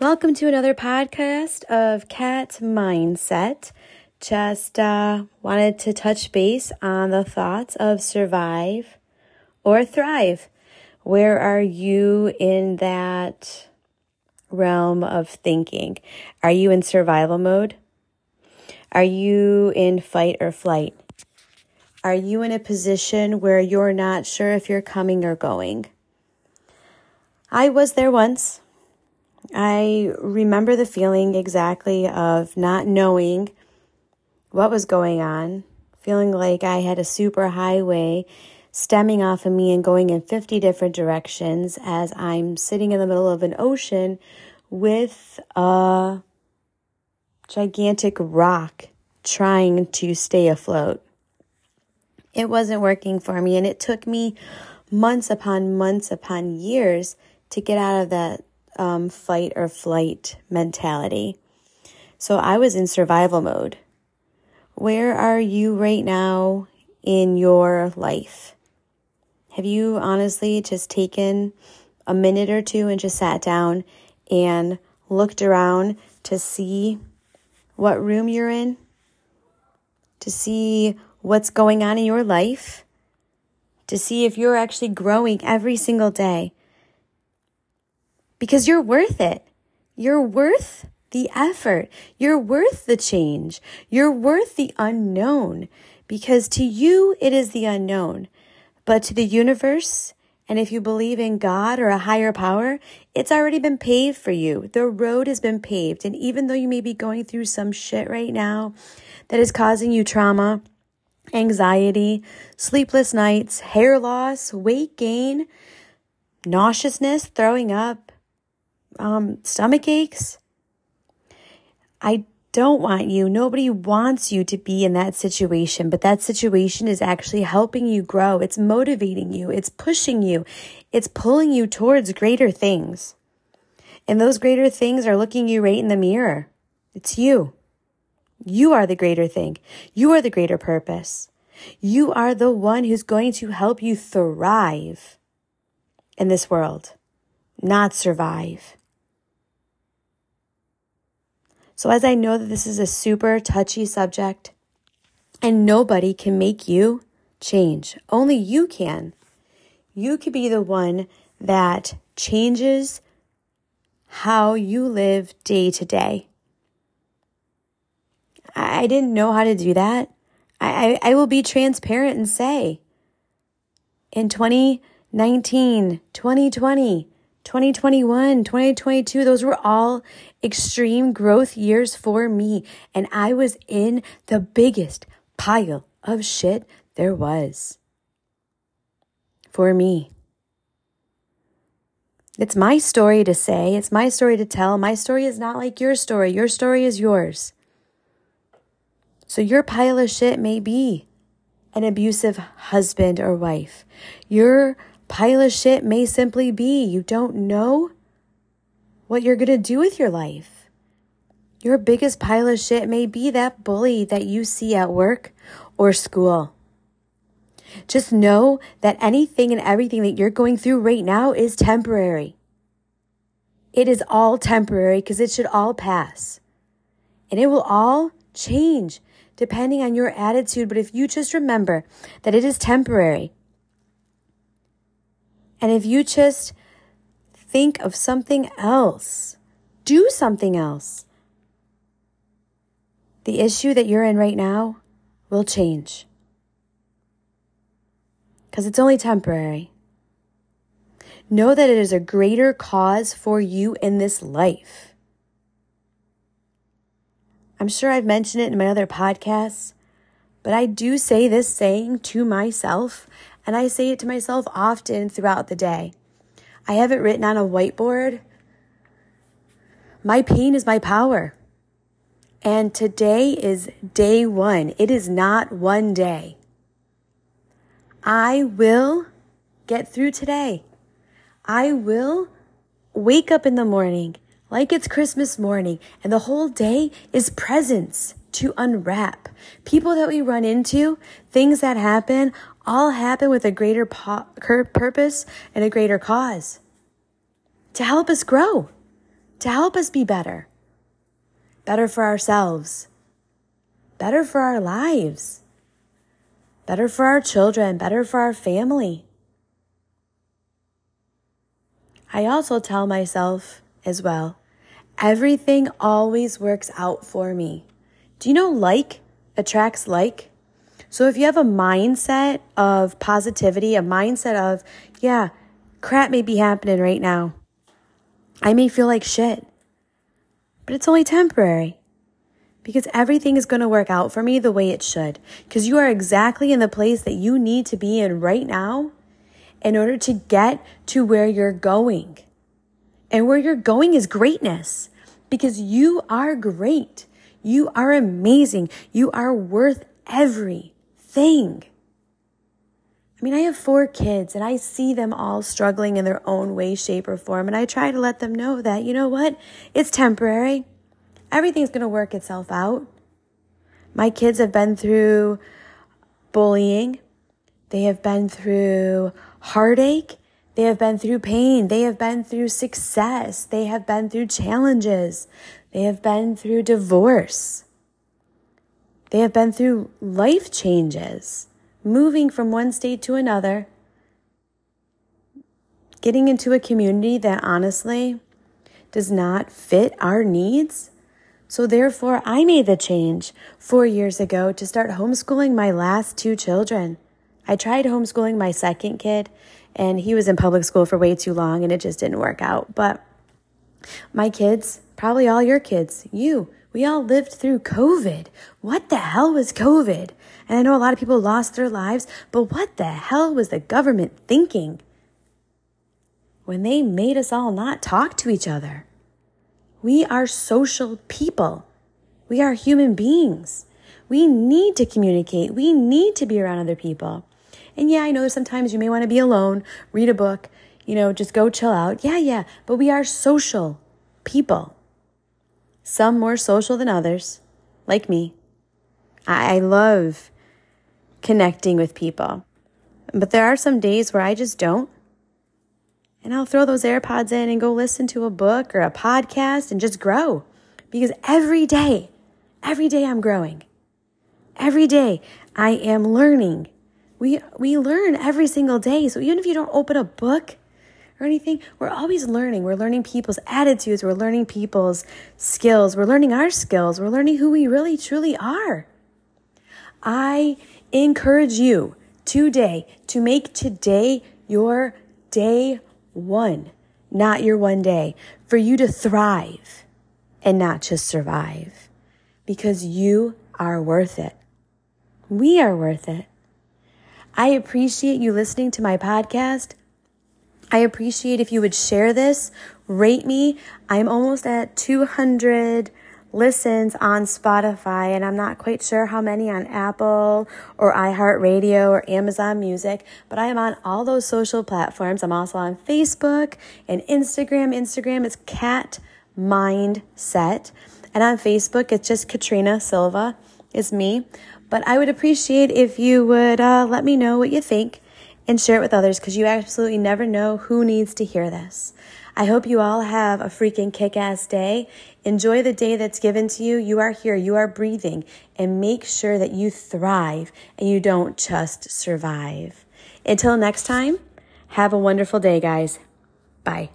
Welcome to another podcast of Kat Mindset. Just uh, wanted to touch base on the thoughts of survive or thrive. Where are you in that realm of thinking? Are you in survival mode? Are you in fight or flight? Are you in a position where you're not sure if you're coming or going? I was there once. I remember the feeling exactly of not knowing what was going on, feeling like I had a super highway stemming off of me and going in 50 different directions as I'm sitting in the middle of an ocean with a gigantic rock trying to stay afloat. It wasn't working for me, and it took me months upon months upon years to get out of that um, fight or flight mentality. So I was in survival mode. Where are you right now in your life? Have you honestly just taken a minute or two and just sat down and looked around to see what room you're in? To see what's going on in your life? To see if you're actually growing every single day? Because you're worth it. You're worth the effort. You're worth the change. You're worth the unknown because to you, it is the unknown. But to the universe, and if you believe in God or a higher power, it's already been paved for you. The road has been paved. And even though you may be going through some shit right now that is causing you trauma, anxiety, sleepless nights, hair loss, weight gain, nauseousness, throwing up, um, stomach aches. I don't want you. Nobody wants you to be in that situation, but that situation is actually helping you grow. It's motivating you. It's pushing you. It's pulling you towards greater things. And those greater things are looking you right in the mirror. It's you. You are the greater thing. You are the greater purpose. You are the one who's going to help you thrive in this world, not survive. So, as I know that this is a super touchy subject and nobody can make you change, only you can. You could be the one that changes how you live day to day. I didn't know how to do that. I, I, I will be transparent and say in 2019, 2020, 2021, 2022, those were all extreme growth years for me. And I was in the biggest pile of shit there was for me. It's my story to say, it's my story to tell. My story is not like your story. Your story is yours. So your pile of shit may be an abusive husband or wife. Your pile of shit may simply be you don't know what you're going to do with your life. Your biggest pile of shit may be that bully that you see at work or school. Just know that anything and everything that you're going through right now is temporary. It is all temporary because it should all pass. And it will all change depending on your attitude. But if you just remember that it is temporary, and if you just think of something else, do something else, the issue that you're in right now will change. Because it's only temporary. Know that it is a greater cause for you in this life. I'm sure I've mentioned it in my other podcasts, but I do say this saying to myself and I say it to myself often throughout the day. I have it written on a whiteboard. My pain is my power. And today is day one. It is not one day. I will get through today. I will wake up in the morning like it's Christmas morning and the whole day is presents to unwrap. People that we run into, things that happen all happen with a greater purpose and a greater cause to help us grow, to help us be better. Better for ourselves, better for our lives, better for our children, better for our family. I also tell myself as well everything always works out for me. Do you know like attracts like? So if you have a mindset of positivity, a mindset of, yeah, crap may be happening right now. I may feel like shit, but it's only temporary because everything is going to work out for me the way it should. Because you are exactly in the place that you need to be in right now in order to get to where you're going. And where you're going is greatness because you are great. You are amazing. You are worth everything. I mean, I have four kids and I see them all struggling in their own way, shape, or form. And I try to let them know that, you know what? It's temporary. Everything's going to work itself out. My kids have been through bullying. They have been through heartache. They have been through pain. They have been through success. They have been through challenges. They have been through divorce. They have been through life changes, moving from one state to another, getting into a community that honestly does not fit our needs. So, therefore, I made the change four years ago to start homeschooling my last two children. I tried homeschooling my second kid, and he was in public school for way too long, and it just didn't work out. But my kids, probably all your kids, you, we all lived through COVID. What the hell was COVID? And I know a lot of people lost their lives, but what the hell was the government thinking when they made us all not talk to each other? We are social people. We are human beings. We need to communicate. We need to be around other people. And yeah, I know sometimes you may want to be alone, read a book, you know, just go chill out. Yeah, yeah, but we are social people some more social than others, like me. I, love connecting with people, but there are some days where I just don't. And I'll throw those AirPods in and go listen to a book or a podcast and just grow. Because every day, every day I'm growing. Every day I am learning. We, we learn every single day. So even if you don't open a book, or anything. We're always learning. We're learning people's attitudes. We're learning people's skills. We're learning our skills. We're learning who we really truly are. I encourage you today to make today your day one, not your one day, for you to thrive and not just survive because you are worth it. We are worth it. I appreciate you listening to my podcast. I appreciate if you would share this, rate me. I'm almost at 200 listens on Spotify, and I'm not quite sure how many on Apple or iHeartRadio or Amazon Music, but I am on all those social platforms. I'm also on Facebook and Instagram. Instagram is Kat Mindset, and on Facebook it's just Katrina Silva is me. But I would appreciate if you would uh, let me know what you think and share it with others because you absolutely never know who needs to hear this. I hope you all have a freaking kick ass day. Enjoy the day that's given to you. You are here, you are breathing, and make sure that you thrive and you don't just survive. Until next time, have a wonderful day, guys. Bye.